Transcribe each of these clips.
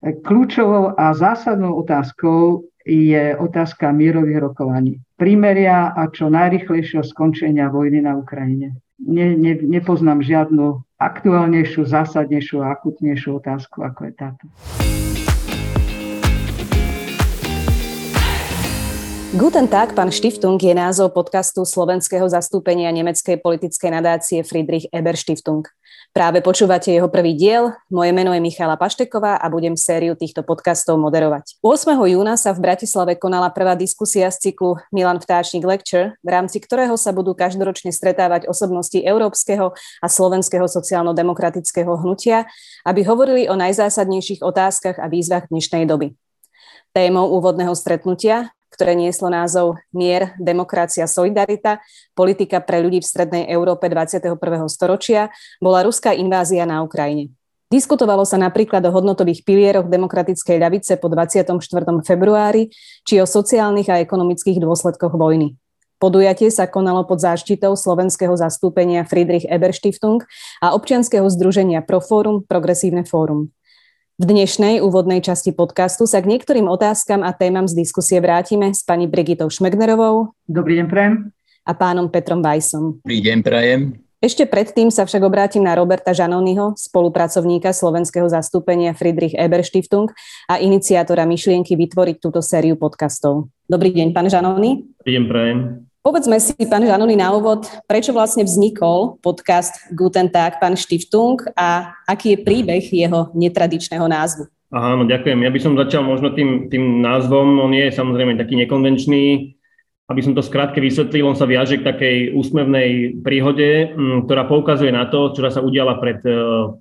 Kľúčovou a zásadnou otázkou je otázka mierových rokovaní. Primeria a čo najrychlejšieho skončenia vojny na Ukrajine. Ne, ne, nepoznám žiadnu aktuálnejšiu, zásadnejšiu a akutnejšiu otázku, ako je táto. Guten Tag, pán Stiftung je názov podcastu slovenského zastúpenia nemeckej politickej nadácie Friedrich Eber Stiftung. Práve počúvate jeho prvý diel. Moje meno je Michala Pašteková a budem sériu týchto podcastov moderovať. 8. júna sa v Bratislave konala prvá diskusia z cyklu Milan Vtáčnik Lecture, v rámci ktorého sa budú každoročne stretávať osobnosti európskeho a slovenského sociálno-demokratického hnutia, aby hovorili o najzásadnejších otázkach a výzvach dnešnej doby. Témou úvodného stretnutia ktoré nieslo názov Mier, demokracia, solidarita, politika pre ľudí v strednej Európe 21. storočia, bola ruská invázia na Ukrajine. Diskutovalo sa napríklad o hodnotových pilieroch demokratickej ľavice po 24. februári či o sociálnych a ekonomických dôsledkoch vojny. Podujatie sa konalo pod záštitou slovenského zastúpenia Friedrich Eberstiftung a občianskeho združenia Proforum Progresívne fórum. V dnešnej úvodnej časti podcastu sa k niektorým otázkam a témam z diskusie vrátime s pani Brigitou Šmegnerovou. Dobrý deň, prajem. A pánom Petrom Vajsom. Dobrý deň, prajem. Ešte predtým sa však obrátim na Roberta Žanonyho, spolupracovníka slovenského zastúpenia Friedrich Eber Stiftung a iniciátora myšlienky vytvoriť túto sériu podcastov. Dobrý deň, pán Žanony. Dobrý deň, prajem. Povedzme si, pán Žanony, na úvod, prečo vlastne vznikol podcast Guten Tag, pán Stiftung a aký je príbeh jeho netradičného názvu? Áno, ďakujem. Ja by som začal možno tým, tým názvom. On je samozrejme taký nekonvenčný. Aby som to skrátke vysvetlil, on sa viaže k takej úsmevnej príhode, mm, ktorá poukazuje na to, čo sa udiala pred e,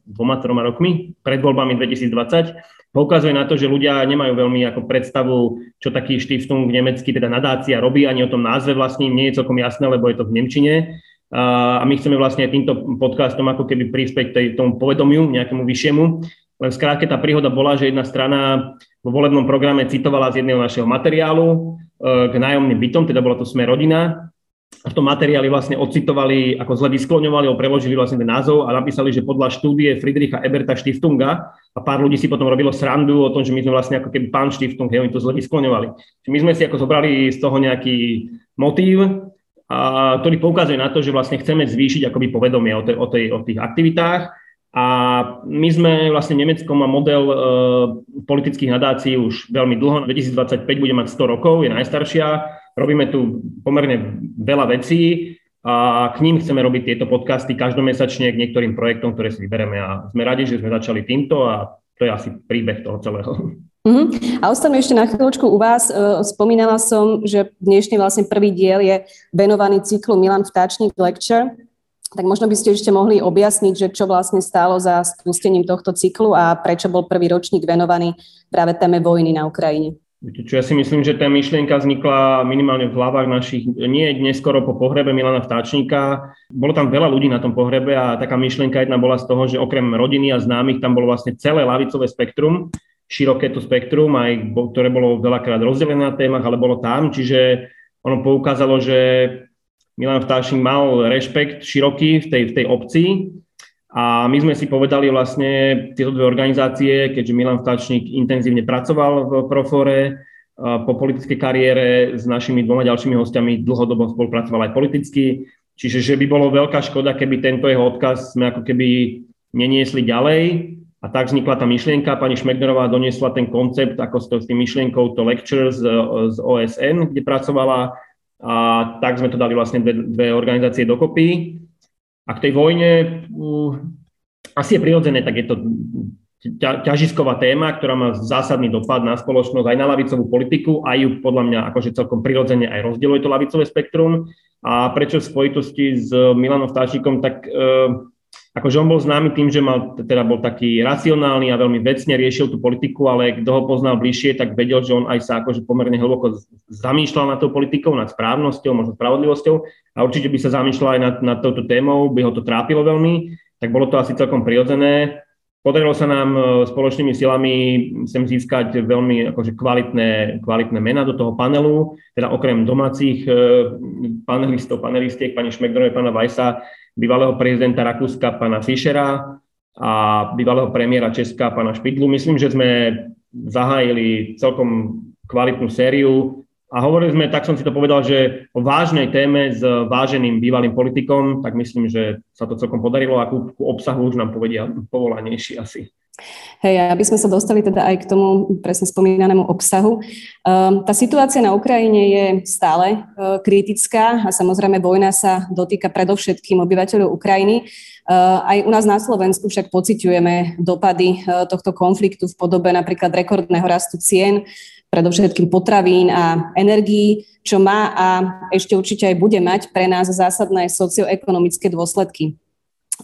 dvoma, troma rokmi, pred voľbami 2020 poukazuje na to, že ľudia nemajú veľmi ako predstavu, čo taký Stiftung v teda nadácia robí, ani o tom názve vlastne nie je celkom jasné, lebo je to v Nemčine. A my chceme vlastne týmto podcastom ako keby prispieť tej, tomu povedomiu, nejakému vyššiemu. Len skrátke tá príhoda bola, že jedna strana vo volebnom programe citovala z jedného našeho materiálu k nájomným bytom, teda bola to Sme rodina, v tom materiáli vlastne ocitovali, ako zle vyskloňovali, alebo preložili vlastne ten názov a napísali, že podľa štúdie Friedricha Eberta Stiftunga a pár ľudí si potom robilo srandu o tom, že my sme vlastne ako keby pán Stiftung, hej, oni to zle vyskloňovali. My sme si ako zobrali z toho nejaký motív, a, ktorý poukazuje na to, že vlastne chceme zvýšiť akoby povedomie o, tej, o, tej, o tých aktivitách a my sme vlastne Nemecko má model e, politických nadácií už veľmi dlho. 2025 bude mať 100 rokov, je najstaršia Robíme tu pomerne veľa vecí a k ním chceme robiť tieto podcasty každomesačne k niektorým projektom, ktoré si vybereme a sme radi, že sme začali týmto a to je asi príbeh toho celého. Uh-huh. A ostanú ešte na chvíľočku u vás. E, spomínala som, že dnešný vlastne prvý diel je venovaný cyklu Milan Vtáčnik Lecture. Tak možno by ste ešte mohli objasniť, že čo vlastne stálo za spustením tohto cyklu a prečo bol prvý ročník venovaný práve téme vojny na Ukrajine. Čo ja si myslím, že tá myšlienka vznikla minimálne v hlavách našich, nie neskoro po pohrebe Milana Vtáčnika. Bolo tam veľa ľudí na tom pohrebe a taká myšlienka jedna bola z toho, že okrem rodiny a známych tam bolo vlastne celé lavicové spektrum, široké to spektrum, aj, ktoré bolo veľakrát rozdelené na témach, ale bolo tam, čiže ono poukázalo, že Milan Vtáčnik mal rešpekt široký v tej, v tej obci a my sme si povedali vlastne tieto dve organizácie, keďže Milan Vtáčnik intenzívne pracoval v Profore, po politickej kariére s našimi dvoma ďalšími hostiami dlhodobo spolupracoval aj politicky. Čiže že by bolo veľká škoda, keby tento jeho odkaz sme ako keby neniesli ďalej. A tak vznikla tá myšlienka. Pani Šmegnerová doniesla ten koncept ako s tým myšlienkou to lecture z, z OSN, kde pracovala. A tak sme to dali vlastne dve, dve organizácie dokopy. A k tej vojne uh, asi je prirodzené, tak je to ťažisková téma, ktorá má zásadný dopad na spoločnosť aj na lavicovú politiku, aj ju podľa mňa akože celkom prirodzene aj rozdieluje to lavicové spektrum. A prečo v spojitosti s Milanom Vtáčikom, tak uh, akože on bol známy tým, že mal, teda bol taký racionálny a veľmi vecne riešil tú politiku, ale kto ho poznal bližšie, tak vedel, že on aj sa akože pomerne hlboko zamýšľal nad tou politikou, nad správnosťou, možno spravodlivosťou. A určite by sa zamýšľal aj nad, nad touto témou, by ho to trápilo veľmi, tak bolo to asi celkom prirodzené. Podarilo sa nám e, spoločnými silami sem získať veľmi akože kvalitné, kvalitné mena do toho panelu, teda okrem domácich e, panelistov, panelistiek, pani Šmegdorovej, pána Vajsa, bývalého prezidenta Rakúska, pána Fischera a bývalého premiéra Česka, pána Špidlu. Myslím, že sme zahájili celkom kvalitnú sériu a hovorili sme, tak som si to povedal, že o vážnej téme s váženým bývalým politikom, tak myslím, že sa to celkom podarilo a ku, obsahu už nám povedia povolanejší asi. Hej, aby sme sa dostali teda aj k tomu presne spomínanému obsahu. Um, tá situácia na Ukrajine je stále uh, kritická a samozrejme vojna sa dotýka predovšetkým obyvateľov Ukrajiny. Uh, aj u nás na Slovensku však pociťujeme dopady uh, tohto konfliktu v podobe napríklad rekordného rastu cien, predovšetkým potravín a energií, čo má a ešte určite aj bude mať pre nás zásadné socioekonomické dôsledky.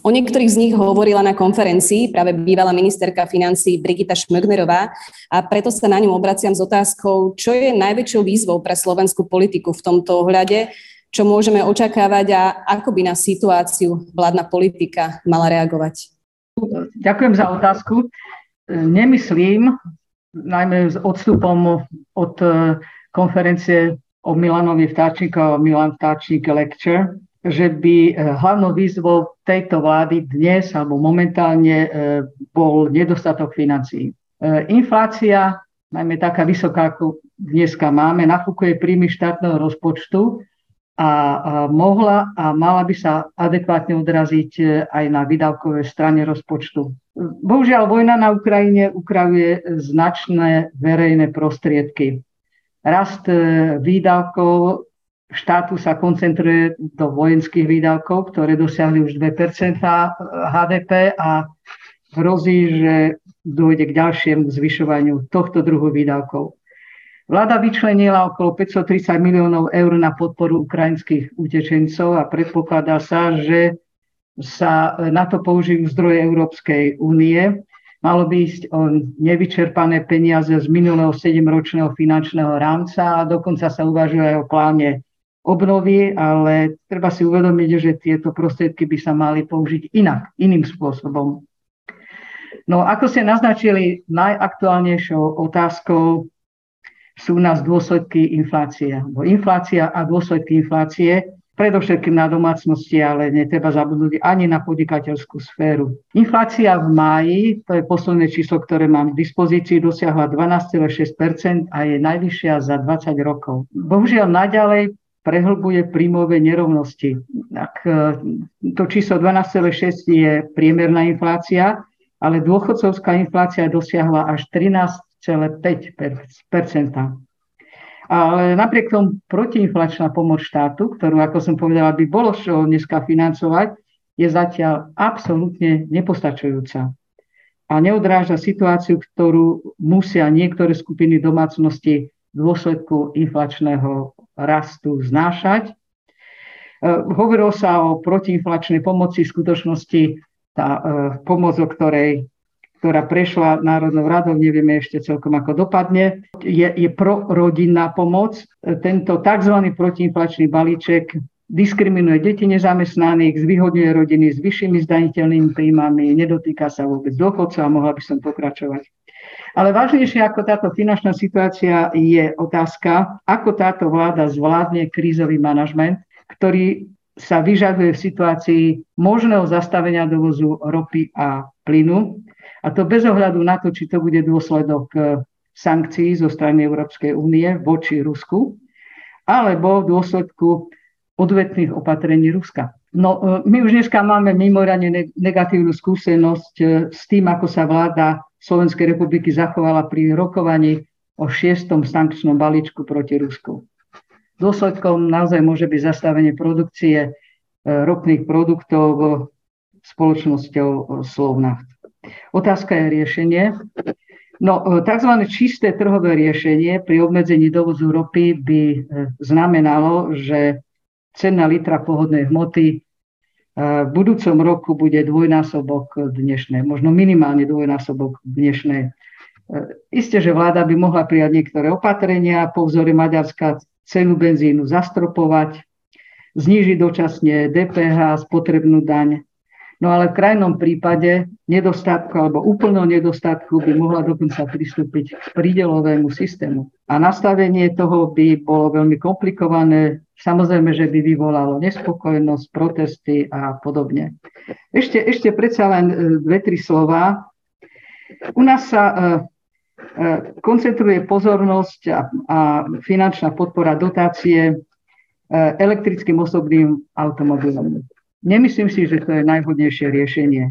O niektorých z nich hovorila na konferencii práve bývalá ministerka financí Brigita Šmögnerová a preto sa na ňu obraciam s otázkou, čo je najväčšou výzvou pre slovenskú politiku v tomto ohľade, čo môžeme očakávať a ako by na situáciu vládna politika mala reagovať. Ďakujem za otázku. Nemyslím, najmä s odstupom od konferencie o Milanovi Vtáčnikovi, Milan Vtáčnik Lecture, že by e, hlavnou výzvou tejto vlády dnes alebo momentálne e, bol nedostatok financií. E, inflácia, najmä taká vysoká, ako dneska máme, nafúkuje príjmy štátneho rozpočtu a, mohla a mala by sa adekvátne odraziť aj na výdavkovej strane rozpočtu. Bohužiaľ, vojna na Ukrajine ukravuje značné verejné prostriedky. Rast výdavkov štátu sa koncentruje do vojenských výdavkov, ktoré dosiahli už 2% HDP a hrozí, že dôjde k ďalšiemu zvyšovaniu tohto druhu výdavkov. Vláda vyčlenila okolo 530 miliónov eur na podporu ukrajinských utečencov a predpokladá sa, že sa na to použijú zdroje Európskej únie. Malo by ísť o nevyčerpané peniaze z minulého 7-ročného finančného rámca a dokonca sa uvažuje aj o pláne obnovy, ale treba si uvedomiť, že tieto prostriedky by sa mali použiť inak, iným spôsobom. No ako ste naznačili, najaktuálnejšou otázkou sú nás dôsledky inflácie. Inflácia a dôsledky inflácie predovšetkým na domácnosti, ale netreba zabudnúť ani na podnikateľskú sféru. Inflácia v máji, to je posledné číslo, ktoré mám k dispozícii, dosiahla 12,6% a je najvyššia za 20 rokov. Bohužiaľ, naďalej prehlbuje príjmové nerovnosti. Tak, e, to číslo 12,6 je priemerná inflácia, ale dôchodcovská inflácia dosiahla až 13,5 ale napriek tomu protiinflačná pomoc štátu, ktorú, ako som povedala, by bolo čo dneska financovať, je zatiaľ absolútne nepostačujúca a neodráža situáciu, ktorú musia niektoré skupiny domácnosti v dôsledku inflačného rastu znášať. E, hovorilo sa o protiinflačnej pomoci, v skutočnosti tá e, pomoc, o ktorej ktorá prešla Národnou radou, nevieme ešte celkom ako dopadne, je, je prorodinná pomoc. E, tento tzv. protiinflačný balíček diskriminuje deti nezamestnaných, zvýhodňuje rodiny s vyššími zdaniteľnými príjmami, nedotýka sa vôbec dôchodcov a mohla by som pokračovať. Ale vážnejšie ako táto finančná situácia je otázka, ako táto vláda zvládne krízový manažment, ktorý sa vyžaduje v situácii možného zastavenia dovozu ropy a plynu. A to bez ohľadu na to, či to bude dôsledok e, sankcií zo strany Európskej únie voči Rusku, alebo v dôsledku odvetných opatrení Ruska. No, e, my už dneska máme mimoriadne negatívnu skúsenosť e, s tým, ako sa vláda Slovenskej republiky zachovala pri rokovaní o šiestom sankčnom balíčku proti Rusku. Dôsledkom naozaj môže byť zastavenie produkcie e, ropných produktov spoločnosťou e, Slovnaft. Otázka je riešenie. No, e, tzv. čisté trhové riešenie pri obmedzení dovozu ropy by znamenalo, že cena litra pohodnej hmoty v budúcom roku bude dvojnásobok dnešné, možno minimálne dvojnásobok dnešné. Isté, že vláda by mohla prijať niektoré opatrenia, po vzore Maďarska cenu benzínu zastropovať, znížiť dočasne DPH, spotrebnú daň. No ale v krajnom prípade nedostatku alebo úplného nedostatku by mohla dokonca pristúpiť k prídelovému systému. A nastavenie toho by bolo veľmi komplikované. Samozrejme, že by vyvolalo nespokojnosť, protesty a podobne. Ešte, ešte predsa len e, dve, tri slova. U nás sa e, e, koncentruje pozornosť a, a finančná podpora dotácie elektrickým osobným automobilom. Nemyslím si, že to je najvhodnejšie riešenie.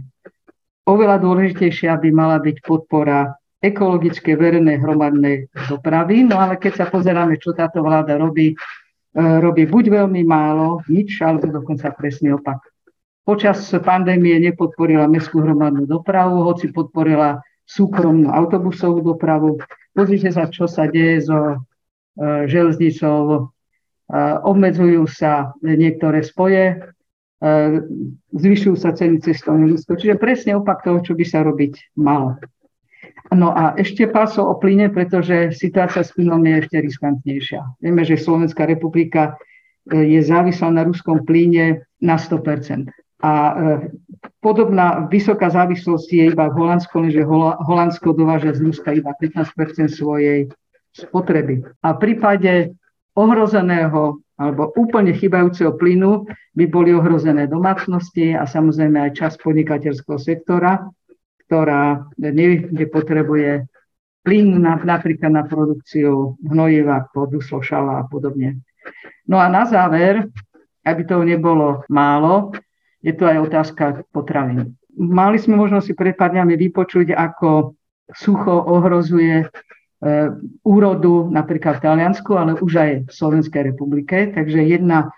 Oveľa dôležitejšia by mala byť podpora ekologické verejnej hromadnej dopravy. No ale keď sa pozeráme, čo táto vláda robí, e, robí buď veľmi málo, nič, alebo dokonca presný opak. Počas pandémie nepodporila mestskú hromadnú dopravu, hoci podporila súkromnú autobusovú dopravu. Pozrite sa, čo sa deje so e, železnicou. E, obmedzujú sa niektoré spoje, zvyšujú sa ceny cestovného lístkov. Čiže presne opak toho, čo by sa robiť malo. No a ešte pásol o plyne, pretože situácia s plynom je ešte riskantnejšia. Vieme, že Slovenská republika e, je závislá na ruskom plyne na 100%. A e, podobná vysoká závislosť je iba v Holandsku, lenže Holandsko dováža z Ruska iba 15% svojej spotreby. A v prípade ohrozeného alebo úplne chybajúceho plynu by boli ohrozené domácnosti a samozrejme aj časť podnikateľského sektora, ktorá niekde potrebuje plyn na, napríklad na produkciu hnojiva, poduslo, šala a podobne. No a na záver, aby toho nebolo málo, je to aj otázka potravín. Mali sme možnosť si pred pár dňami vypočuť, ako sucho ohrozuje úrodu napríklad v Taliansku, ale už aj v Slovenskej republike. Takže jedna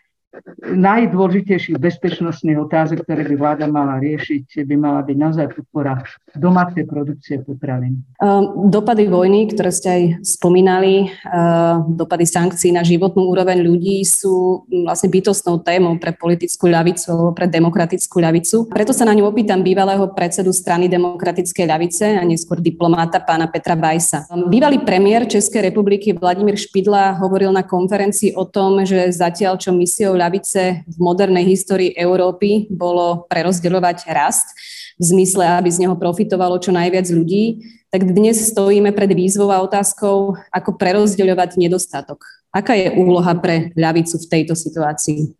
najdôležitejších bezpečnostných otázok, ktoré by vláda mala riešiť, by mala byť naozaj podpora domácej produkcie potravín. Ehm, dopady vojny, ktoré ste aj spomínali, ehm, dopady sankcií na životnú úroveň ľudí sú vlastne bytostnou témou pre politickú ľavicu alebo pre demokratickú ľavicu. Preto sa na ňu opýtam bývalého predsedu strany demokratickej ľavice a neskôr diplomáta pána Petra Bajsa. Ehm, bývalý premiér Českej republiky Vladimír Špidla hovoril na konferencii o tom, že zatiaľ čo misiou ľavice v modernej histórii Európy bolo prerozdeľovať rast v zmysle, aby z neho profitovalo čo najviac ľudí, tak dnes stojíme pred výzvou a otázkou, ako prerozdeľovať nedostatok. Aká je úloha pre ľavicu v tejto situácii?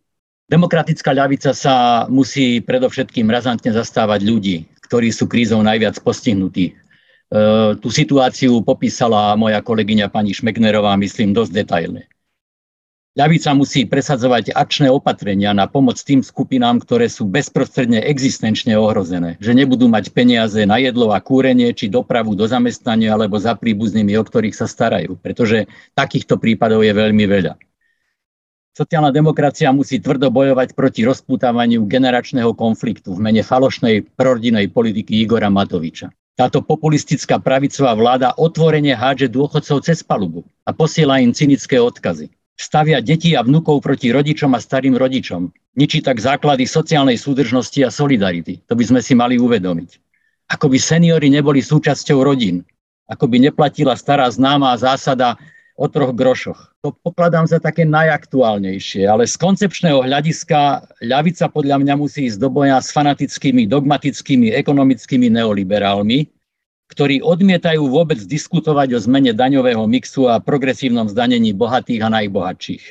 Demokratická ľavica sa musí predovšetkým razantne zastávať ľudí, ktorí sú krízou najviac postihnutí. E, tú situáciu popísala moja kolegyňa pani Šmegnerová, myslím, dosť detailne. Ľavica musí presadzovať akčné opatrenia na pomoc tým skupinám, ktoré sú bezprostredne existenčne ohrozené, že nebudú mať peniaze na jedlo a kúrenie, či dopravu do zamestnania alebo za príbuznými, o ktorých sa starajú, pretože takýchto prípadov je veľmi veľa. Sociálna demokracia musí tvrdo bojovať proti rozputávaniu generačného konfliktu v mene falošnej prorodinej politiky Igora Matoviča. Táto populistická pravicová vláda otvorene hádže dôchodcov cez palubu a posiela im cynické odkazy stavia deti a vnúkov proti rodičom a starým rodičom. Ničí tak základy sociálnej súdržnosti a solidarity. To by sme si mali uvedomiť. Ako by seniory neboli súčasťou rodín. Ako by neplatila stará známá zásada o troch grošoch. To pokladám za také najaktuálnejšie, ale z koncepčného hľadiska ľavica podľa mňa musí ísť do boja s fanatickými, dogmatickými, ekonomickými neoliberálmi, ktorí odmietajú vôbec diskutovať o zmene daňového mixu a progresívnom zdanení bohatých a najbohatších.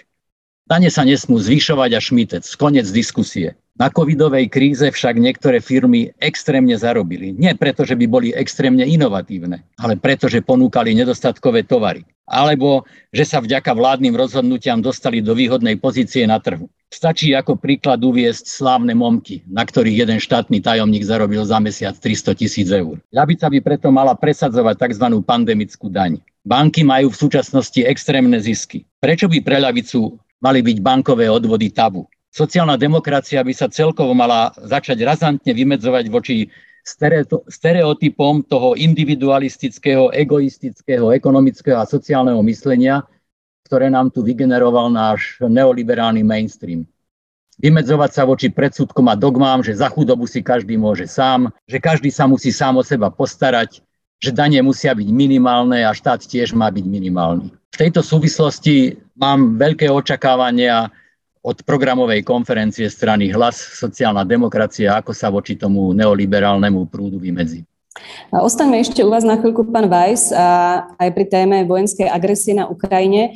Dane sa nesmú zvyšovať a šmitec. Konec diskusie. Na covidovej kríze však niektoré firmy extrémne zarobili. Nie preto, že by boli extrémne inovatívne, ale preto, že ponúkali nedostatkové tovary alebo že sa vďaka vládnym rozhodnutiam dostali do výhodnej pozície na trhu. Stačí ako príklad uviesť slávne momky, na ktorých jeden štátny tajomník zarobil za mesiac 300 tisíc eur. Ľavica by preto mala presadzovať tzv. pandemickú daň. Banky majú v súčasnosti extrémne zisky. Prečo by pre ľavicu mali byť bankové odvody tabu? Sociálna demokracia by sa celkovo mala začať razantne vymedzovať voči stereotypom toho individualistického, egoistického, ekonomického a sociálneho myslenia, ktoré nám tu vygeneroval náš neoliberálny mainstream. Vymedzovať sa voči predsudkom a dogmám, že za chudobu si každý môže sám, že každý sa musí sám o seba postarať, že danie musia byť minimálne a štát tiež má byť minimálny. V tejto súvislosti mám veľké očakávania od programovej konferencie strany Hlas, sociálna demokracia, ako sa voči tomu neoliberálnemu prúdu vymedzi. Ostaňme ešte u vás na chvíľku, pán Weiss, a aj pri téme vojenskej agresie na Ukrajine.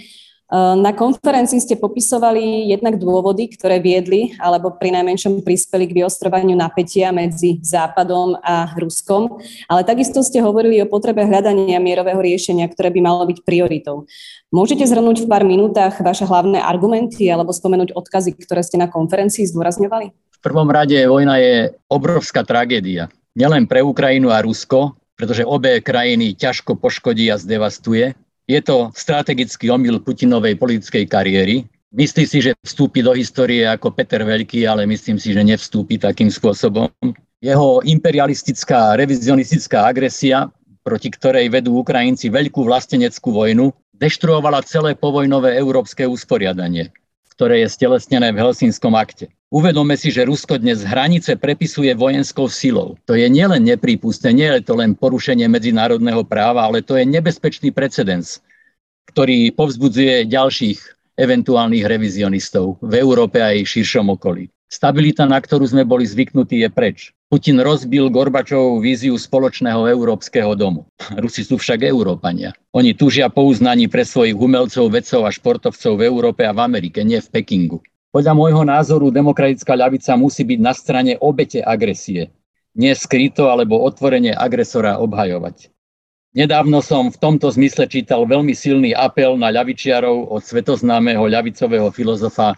Na konferencii ste popisovali jednak dôvody, ktoré viedli alebo pri najmenšom prispeli k vyostrovaniu napätia medzi Západom a Ruskom, ale takisto ste hovorili o potrebe hľadania mierového riešenia, ktoré by malo byť prioritou. Môžete zhrnúť v pár minútach vaše hlavné argumenty alebo spomenúť odkazy, ktoré ste na konferencii zdôrazňovali? V prvom rade vojna je obrovská tragédia. Nielen pre Ukrajinu a Rusko, pretože obe krajiny ťažko poškodí a zdevastuje, je to strategický omyl Putinovej politickej kariéry. Myslí si, že vstúpi do histórie ako Peter Veľký, ale myslím si, že nevstúpi takým spôsobom. Jeho imperialistická, revizionistická agresia, proti ktorej vedú Ukrajinci veľkú vlasteneckú vojnu, deštruovala celé povojnové európske usporiadanie, ktoré je stelesnené v Helsinskom akte. Uvedome si, že Rusko dnes hranice prepisuje vojenskou silou. To je nielen neprípustné, nie je to len porušenie medzinárodného práva, ale to je nebezpečný precedens, ktorý povzbudzuje ďalších eventuálnych revizionistov v Európe a jej širšom okolí. Stabilita, na ktorú sme boli zvyknutí, je preč. Putin rozbil Gorbačovú víziu spoločného európskeho domu. Rusi sú však Európania. Oni túžia po uznaní pre svojich umelcov, vedcov a športovcov v Európe a v Amerike, nie v Pekingu. Podľa môjho názoru demokratická ľavica musí byť na strane obete agresie, nie skryto alebo otvorene agresora obhajovať. Nedávno som v tomto zmysle čítal veľmi silný apel na ľavičiarov od svetoznámeho ľavicového filozofa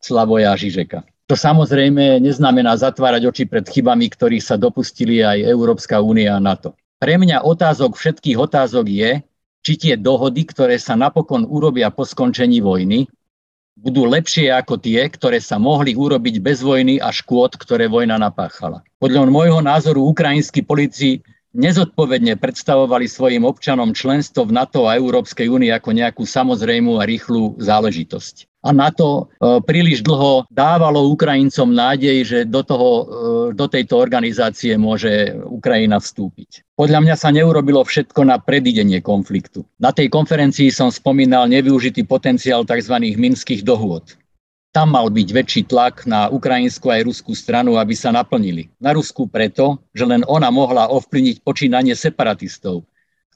Slavoja Žižeka. To samozrejme neznamená zatvárať oči pred chybami, ktorých sa dopustili aj Európska únia a NATO. Pre mňa otázok všetkých otázok je, či tie dohody, ktoré sa napokon urobia po skončení vojny, budú lepšie ako tie, ktoré sa mohli urobiť bez vojny a škôd, ktoré vojna napáchala. Podľa môjho názoru ukrajinskí politici nezodpovedne predstavovali svojim občanom členstvo v NATO a Európskej únii ako nejakú samozrejmú a rýchlu záležitosť a na to e, príliš dlho dávalo Ukrajincom nádej, že do, toho, e, do tejto organizácie môže Ukrajina vstúpiť. Podľa mňa sa neurobilo všetko na predidenie konfliktu. Na tej konferencii som spomínal nevyužitý potenciál tzv. minských dohôd. Tam mal byť väčší tlak na ukrajinskú aj ruskú stranu, aby sa naplnili. Na Rusku preto, že len ona mohla ovplyvniť počínanie separatistov,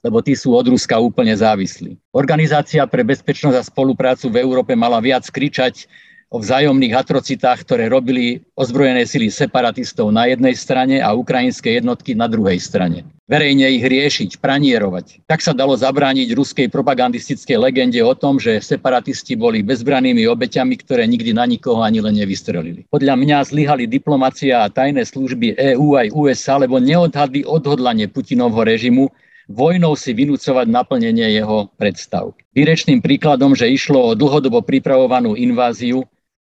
lebo tí sú od Ruska úplne závislí. Organizácia pre bezpečnosť a spoluprácu v Európe mala viac kričať o vzájomných atrocitách, ktoré robili ozbrojené sily separatistov na jednej strane a ukrajinské jednotky na druhej strane. Verejne ich riešiť, pranierovať. Tak sa dalo zabrániť ruskej propagandistickej legende o tom, že separatisti boli bezbranými obeťami, ktoré nikdy na nikoho ani len nevystrelili. Podľa mňa zlyhali diplomacia a tajné služby EÚ aj USA, lebo neodhadli odhodlanie Putinovho režimu vojnou si vynúcovať naplnenie jeho predstav. Výrečným príkladom, že išlo o dlhodobo pripravovanú inváziu,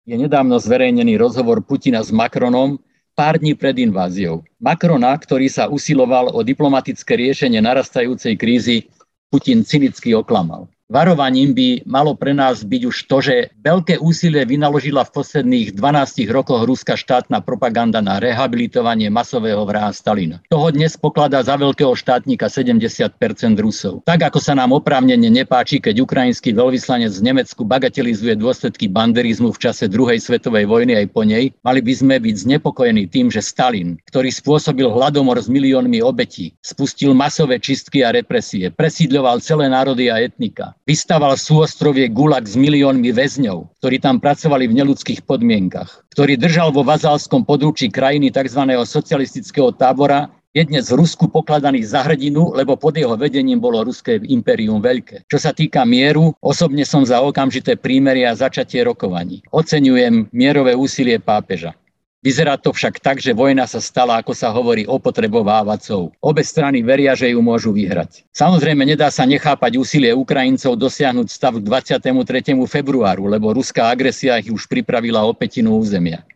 je nedávno zverejnený rozhovor Putina s Macronom pár dní pred inváziou. Macrona, ktorý sa usiloval o diplomatické riešenie narastajúcej krízy, Putin cynicky oklamal. Varovaním by malo pre nás byť už to, že veľké úsilie vynaložila v posledných 12 rokoch ruská štátna propaganda na rehabilitovanie masového vraha Stalina. Toho dnes pokladá za veľkého štátnika 70% Rusov. Tak ako sa nám oprávnene nepáči, keď ukrajinský veľvyslanec z Nemecku bagatelizuje dôsledky banderizmu v čase druhej svetovej vojny aj po nej, mali by sme byť znepokojení tým, že Stalin, ktorý spôsobil hladomor s miliónmi obetí, spustil masové čistky a represie, presídľoval celé národy a etnika, vystaval súostrovie Gulag s miliónmi väzňov, ktorí tam pracovali v neludských podmienkach, ktorý držal vo vazalskom područí krajiny tzv. socialistického tábora, je dnes v Rusku pokladaný za hrdinu, lebo pod jeho vedením bolo ruské impérium veľké. Čo sa týka mieru, osobne som za okamžité prímerie a začatie rokovaní. Oceňujem mierové úsilie pápeža. Vyzerá to však tak, že vojna sa stala, ako sa hovorí, opotrebovávacou. Obe strany veria, že ju môžu vyhrať. Samozrejme, nedá sa nechápať úsilie Ukrajincov dosiahnuť stav k 23. februáru, lebo ruská agresia ich už pripravila o petinu územia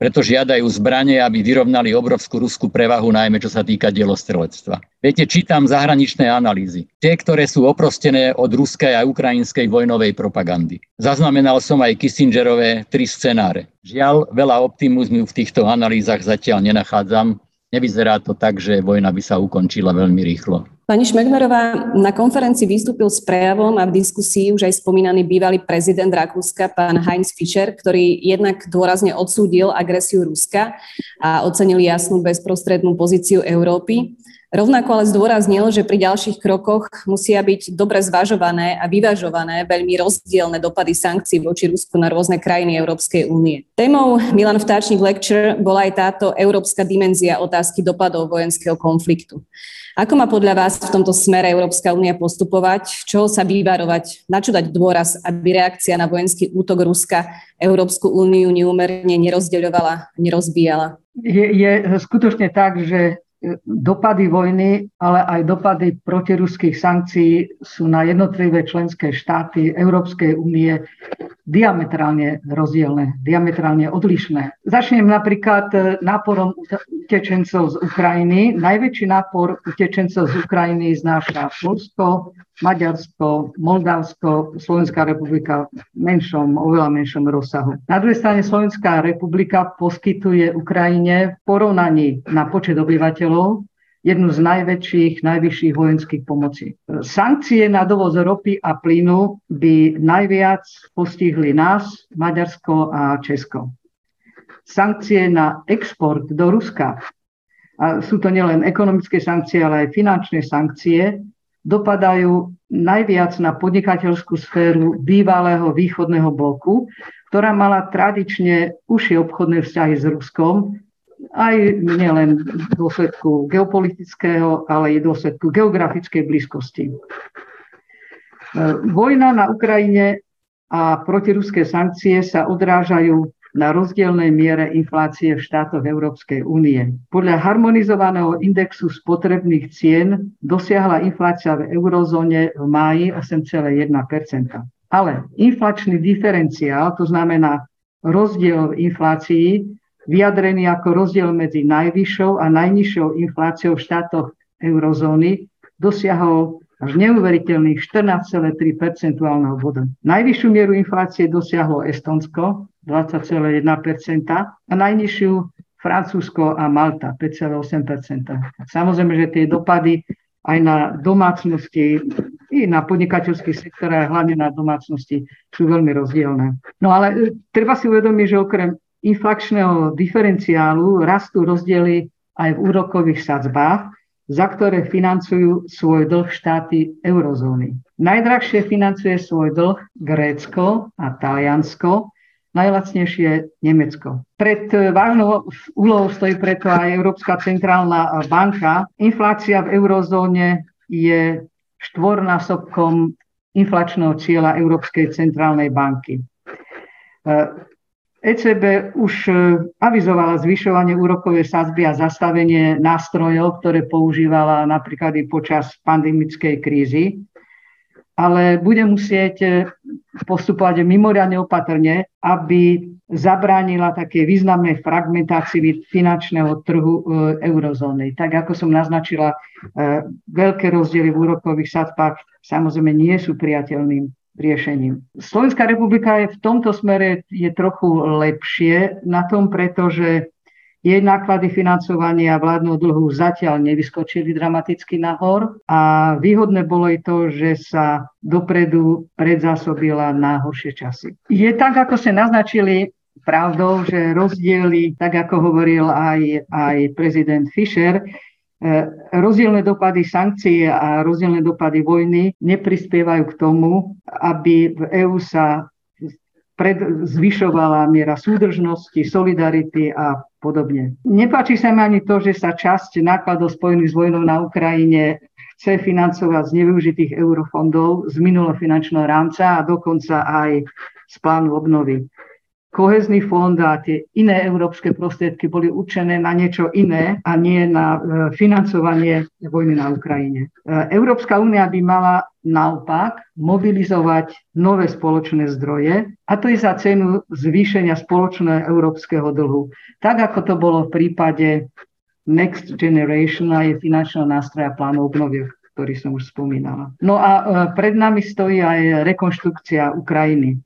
preto žiadajú zbranie, aby vyrovnali obrovskú ruskú prevahu, najmä čo sa týka dielostrelectva. Viete, čítam zahraničné analýzy. Tie, ktoré sú oprostené od ruskej a ukrajinskej vojnovej propagandy. Zaznamenal som aj Kissingerové tri scenáre. Žiaľ, veľa optimizmu v týchto analýzach zatiaľ nenachádzam. Nevyzerá to tak, že vojna by sa ukončila veľmi rýchlo. Pani Šmegnerová, na konferencii vystúpil s prejavom a v diskusii už aj spomínaný bývalý prezident Rakúska, pán Heinz Fischer, ktorý jednak dôrazne odsúdil agresiu Ruska a ocenil jasnú bezprostrednú pozíciu Európy. Rovnako ale zdôraznil, že pri ďalších krokoch musia byť dobre zvažované a vyvažované veľmi rozdielne dopady sankcií voči Rusku na rôzne krajiny Európskej únie. Témou Milan Vtáčnik Lecture bola aj táto európska dimenzia otázky dopadov vojenského konfliktu. Ako má podľa vás v tomto smere Európska únia postupovať? Čoho sa vyvarovať? Na čo dať dôraz, aby reakcia na vojenský útok Ruska Európsku úniu neúmerne nerozdeľovala, nerozbíjala? Je, je skutočne tak, že dopady vojny, ale aj dopady protiruských sankcií sú na jednotlivé členské štáty Európskej únie diametrálne rozdielne, diametrálne odlišné. Začnem napríklad náporom utečencov z Ukrajiny. Najväčší nápor utečencov z Ukrajiny znáša Polsko, Maďarsko, Moldavsko, Slovenská republika v menšom, oveľa menšom rozsahu. Na druhej strane Slovenská republika poskytuje Ukrajine v porovnaní na počet obyvateľov jednu z najväčších, najvyšších vojenských pomocí. Sankcie na dovoz ropy a plynu by najviac postihli nás, Maďarsko a Česko. Sankcie na export do Ruska, a sú to nielen ekonomické sankcie, ale aj finančné sankcie, dopadajú najviac na podnikateľskú sféru bývalého východného bloku, ktorá mala tradične užšie obchodné vzťahy s Ruskom, aj nielen v dôsledku geopolitického, ale aj dôsledku geografickej blízkosti. E, vojna na Ukrajine a protiruské sankcie sa odrážajú na rozdielnej miere inflácie v štátoch Európskej únie. Podľa harmonizovaného indexu spotrebných cien dosiahla inflácia v eurozóne v máji 8,1% Ale inflačný diferenciál, to znamená rozdiel v inflácii, vyjadrený ako rozdiel medzi najvyššou a najnižšou infláciou v štátoch eurozóny, dosiahol až neuveriteľných 14,3 percentuálneho boda. Najvyššiu mieru inflácie dosiahlo Estonsko 20,1% a najnižšiu Francúzsko a Malta 5,8% Samozrejme, že tie dopady aj na domácnosti, i na podnikateľský sektor, aj hlavne na domácnosti sú veľmi rozdielne. No ale treba si uvedomiť, že okrem inflačného diferenciálu rastú rozdiely aj v úrokových sadzbách, za ktoré financujú svoj dlh štáty eurozóny. Najdrahšie financuje svoj dlh Grécko a Taliansko, najlacnejšie Nemecko. Pred vážnou úlohou stojí preto aj Európska centrálna banka. Inflácia v eurozóne je štvornásobkom inflačného cieľa Európskej centrálnej banky. ECB už e, avizovala zvyšovanie úrokovej sadzby a zastavenie nástrojov, ktoré používala napríklad i počas pandemickej krízy, ale bude musieť e, postupovať mimoriadne opatrne, aby zabránila také významnej fragmentácii finančného trhu e, eurozóny. Tak ako som naznačila, veľké rozdiely v úrokových sadzbách samozrejme nie sú priateľným riešením. Slovenská republika je v tomto smere je trochu lepšie na tom, pretože jej náklady financovania vládneho dlhu zatiaľ nevyskočili dramaticky nahor a výhodné bolo i to, že sa dopredu predzásobila na horšie časy. Je tak, ako ste naznačili, pravdou, že rozdiely, tak ako hovoril aj, aj prezident Fischer, rozdielne dopady sankcií a rozdielne dopady vojny neprispievajú k tomu, aby v EÚ sa pred, zvyšovala miera súdržnosti, solidarity a podobne. Nepáči sa mi ani to, že sa časť nákladov spojených s vojnou na Ukrajine chce financovať z nevyužitých eurofondov z minulého finančného rámca a dokonca aj z plánu obnovy kohezný fond a tie iné európske prostriedky boli určené na niečo iné a nie na e, financovanie vojny na Ukrajine. E, Európska únia by mala naopak mobilizovať nové spoločné zdroje a to je za cenu zvýšenia spoločného európskeho dlhu. Tak ako to bolo v prípade Next Generation a je finančného nástroja plánu obnovy, ktorý som už spomínala. No a e, pred nami stojí aj rekonštrukcia Ukrajiny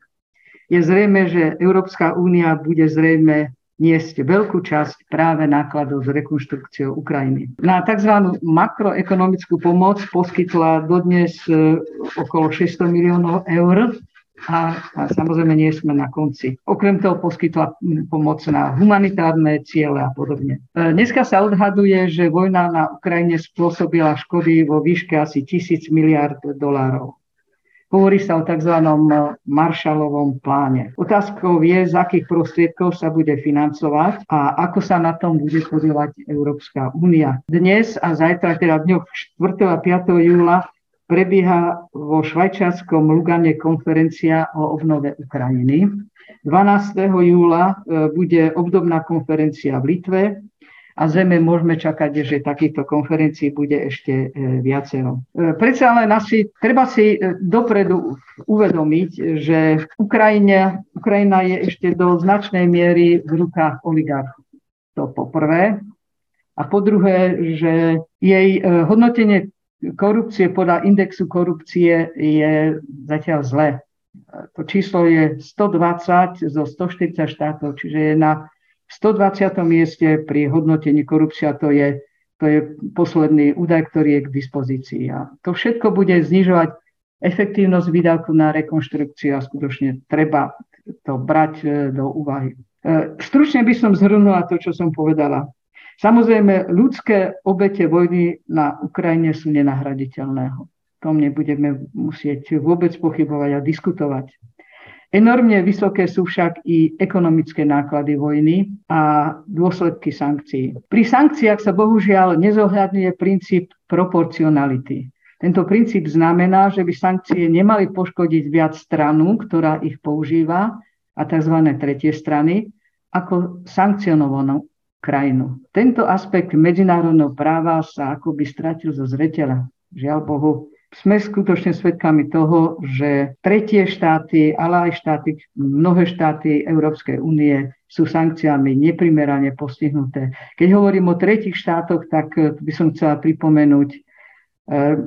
je zrejme, že Európska únia bude zrejme niesť veľkú časť práve nákladov s rekonštrukciou Ukrajiny. Na tzv. makroekonomickú pomoc poskytla dodnes e, okolo 600 miliónov eur a, a samozrejme nie sme na konci. Okrem toho poskytla pomoc na humanitárne ciele a podobne. E, dneska sa odhaduje, že vojna na Ukrajine spôsobila škody vo výške asi tisíc miliard dolárov. Hovorí sa o tzv. maršalovom pláne. Otázkou je, z akých prostriedkov sa bude financovať a ako sa na tom bude podielať Európska únia. Dnes a zajtra, teda dňoch 4. a 5. júla, prebieha vo švajčiarskom Lugane konferencia o obnove Ukrajiny. 12. júla e, bude obdobná konferencia v Litve a zrejme môžeme čakať, že takýchto konferencií bude ešte e, viacero. E, predsa len asi treba si e, dopredu uvedomiť, že Ukrajina, Ukrajina je ešte do značnej miery v rukách oligarchov. To po prvé. A po druhé, že jej hodnotenie korupcie podľa indexu korupcie je zatiaľ zlé. To číslo je 120 zo 140 štátov, čiže je na 120. mieste pri hodnotení korupcia to je, to je posledný údaj, ktorý je k dispozícii. A to všetko bude znižovať efektívnosť výdavku na rekonštrukciu a skutočne treba to brať e, do úvahy. E, stručne by som zhrnula to, čo som povedala. Samozrejme, ľudské obete vojny na Ukrajine sú nenahraditeľné. tom nebudeme musieť vôbec pochybovať a diskutovať. Enormne vysoké sú však i ekonomické náklady vojny a dôsledky sankcií. Pri sankciách sa bohužiaľ nezohľadňuje princíp proporcionality. Tento princíp znamená, že by sankcie nemali poškodiť viac stranu, ktorá ich používa, a tzv. tretie strany, ako sankcionovanú krajinu. Tento aspekt medzinárodného práva sa akoby stratil zo zreteľa. Žiaľ Bohu, sme skutočne svedkami toho, že tretie štáty, ale aj štáty, mnohé štáty Európskej únie sú sankciami neprimerane postihnuté. Keď hovorím o tretich štátoch, tak by som chcela pripomenúť eh,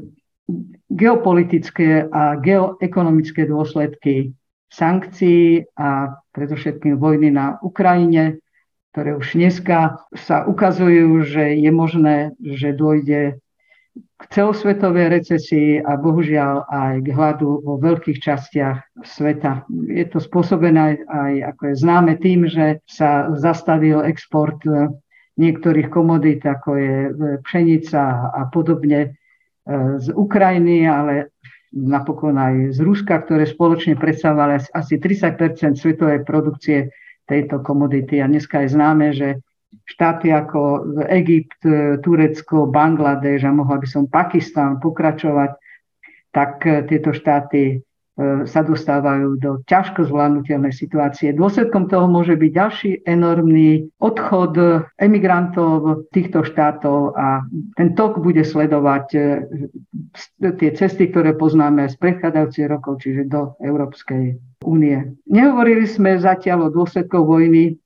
geopolitické a geoekonomické dôsledky sankcií a predovšetkým vojny na Ukrajine, ktoré už dneska sa ukazujú, že je možné, že dôjde k celosvetovej recesii a bohužiaľ aj k hladu vo veľkých častiach sveta. Je to spôsobené aj, ako je známe, tým, že sa zastavil export niektorých komodít, ako je pšenica a podobne e, z Ukrajiny, ale napokon aj z Ruska, ktoré spoločne predstavovali asi 30% svetovej produkcie tejto komodity. A dneska je známe, že štáty ako Egypt, Turecko, Bangladeš a mohla by som Pakistan pokračovať, tak e, tieto štáty e, sa dostávajú do ťažko zvládnutelnej situácie. Dôsledkom toho môže byť ďalší enormný odchod emigrantov týchto štátov a ten tok bude sledovať e, tie cesty, ktoré poznáme z predchádzajúcich rokov, čiže do Európskej únie. Nehovorili sme zatiaľ o dôsledkoch vojny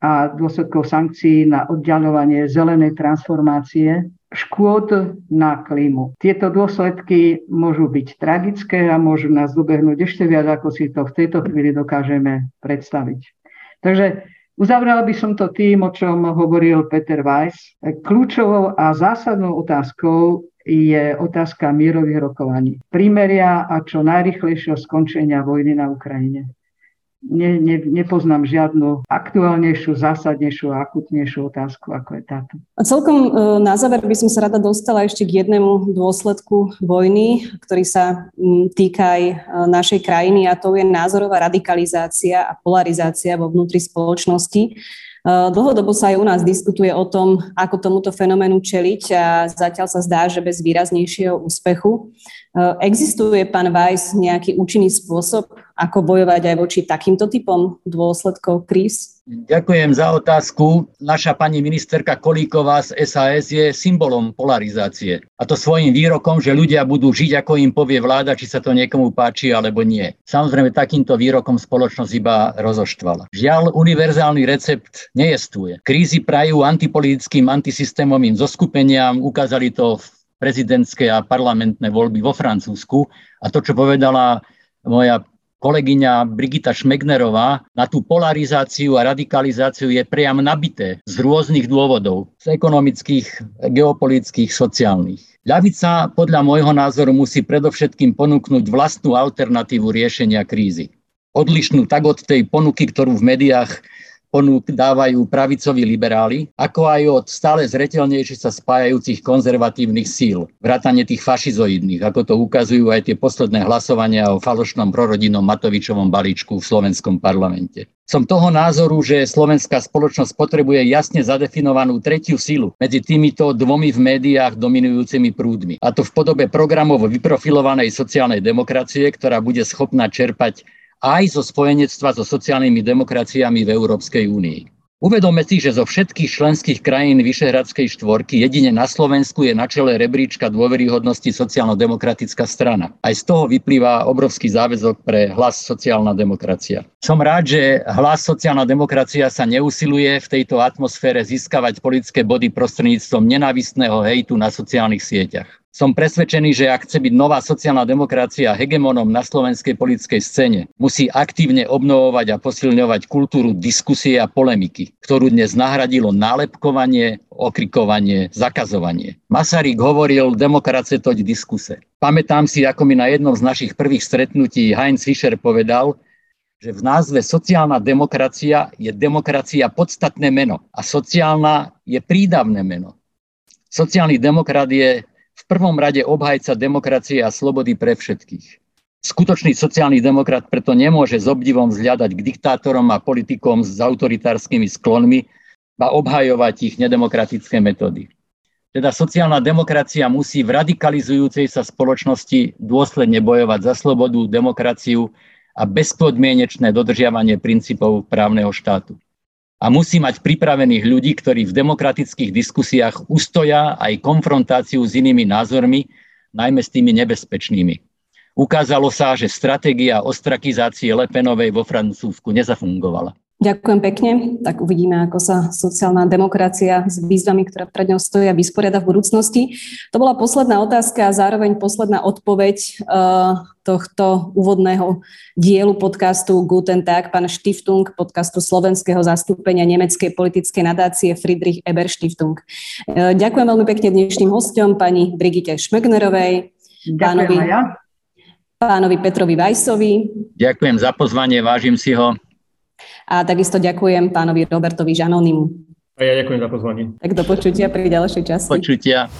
a dôsledkov sankcií na oddialovanie zelenej transformácie škôd na klímu. Tieto dôsledky môžu byť tragické a môžu nás dobehnúť ešte viac, ako si to v tejto chvíli dokážeme predstaviť. Takže uzavrela by som to tým, o čom hovoril Peter Weiss. Kľúčovou a zásadnou otázkou je otázka mierových rokovaní. Primeria a čo najrychlejšieho skončenia vojny na Ukrajine ne, ne, nepoznám žiadnu aktuálnejšiu, zásadnejšiu a akutnejšiu otázku, ako je táto. A celkom e, na záver by som sa rada dostala ešte k jednému dôsledku vojny, ktorý sa týka aj e, našej krajiny a to je názorová radikalizácia a polarizácia vo vnútri spoločnosti. Eh, dlhodobo sa aj u nás diskutuje o tom, ako tomuto fenoménu čeliť a zatiaľ sa zdá, že bez výraznejšieho úspechu. Eh, existuje, pán Weiss, nejaký účinný spôsob, ako bojovať aj voči takýmto typom dôsledkov kríz? Ďakujem za otázku. Naša pani ministerka Kolíková z SAS je symbolom polarizácie. A to svojim výrokom, že ľudia budú žiť, ako im povie vláda, či sa to niekomu páči alebo nie. Samozrejme, takýmto výrokom spoločnosť iba rozoštvala. Žiaľ, univerzálny recept nejestuje. Krízy prajú antipolitickým, antisystémovým zoskupeniam, ukázali to v prezidentské a parlamentné voľby vo Francúzsku. A to, čo povedala moja kolegyňa Brigita Šmegnerová, na tú polarizáciu a radikalizáciu je priam nabité z rôznych dôvodov, z ekonomických, geopolitických, sociálnych. Ľavica podľa môjho názoru musí predovšetkým ponúknuť vlastnú alternatívu riešenia krízy. Odlišnú tak od tej ponuky, ktorú v médiách ponúk dávajú pravicoví liberáli, ako aj od stále zretelnejšie sa spájajúcich konzervatívnych síl, vrátane tých fašizoidných, ako to ukazujú aj tie posledné hlasovania o falošnom prorodinnom Matovičovom balíčku v slovenskom parlamente. Som toho názoru, že slovenská spoločnosť potrebuje jasne zadefinovanú tretiu silu medzi týmito dvomi v médiách dominujúcimi prúdmi. A to v podobe programov vyprofilovanej sociálnej demokracie, ktorá bude schopná čerpať aj zo spojenectva so sociálnymi demokraciami v Európskej únii. Uvedome si, že zo všetkých členských krajín Vyšehradskej štvorky jedine na Slovensku je na čele rebríčka dôveryhodnosti sociálno-demokratická strana. Aj z toho vyplýva obrovský záväzok pre hlas sociálna demokracia. Som rád, že hlas sociálna demokracia sa neusiluje v tejto atmosfére získavať politické body prostredníctvom nenávistného hejtu na sociálnych sieťach. Som presvedčený, že ak chce byť nová sociálna demokracia hegemonom na slovenskej politickej scéne, musí aktívne obnovovať a posilňovať kultúru diskusie a polemiky, ktorú dnes nahradilo nálepkovanie, okrikovanie, zakazovanie. Masaryk hovoril, demokracie toť diskuse. Pamätám si, ako mi na jednom z našich prvých stretnutí Heinz Fischer povedal, že v názve sociálna demokracia je demokracia podstatné meno a sociálna je prídavné meno. Sociálny demokrat je prvom rade obhajca demokracie a slobody pre všetkých. Skutočný sociálny demokrat preto nemôže s obdivom vzhľadať k diktátorom a politikom s autoritárskymi sklonmi a obhajovať ich nedemokratické metódy. Teda sociálna demokracia musí v radikalizujúcej sa spoločnosti dôsledne bojovať za slobodu, demokraciu a bezpodmienečné dodržiavanie princípov právneho štátu a musí mať pripravených ľudí, ktorí v demokratických diskusiách ustoja aj konfrontáciu s inými názormi, najmä s tými nebezpečnými. Ukázalo sa, že stratégia ostrakizácie Lepenovej vo Francúzsku nezafungovala. Ďakujem pekne. Tak uvidíme, ako sa sociálna demokracia s výzvami, ktoré pred ňou stoja, vysporiada v budúcnosti. To bola posledná otázka a zároveň posledná odpoveď uh, tohto úvodného dielu podcastu Guten Tag, pán Stiftung, podcastu slovenského zastúpenia nemeckej politickej nadácie Friedrich Eber Stiftung. Uh, ďakujem veľmi pekne dnešným hostom, pani Brigite Šmegnerovej, pánovi, ja. pánovi Petrovi Vajsovi. Ďakujem za pozvanie, vážim si ho. A takisto ďakujem pánovi Robertovi Žanonimu. A ja ďakujem za pozvanie. Tak do počutia pri ďalšej časti. Počutia.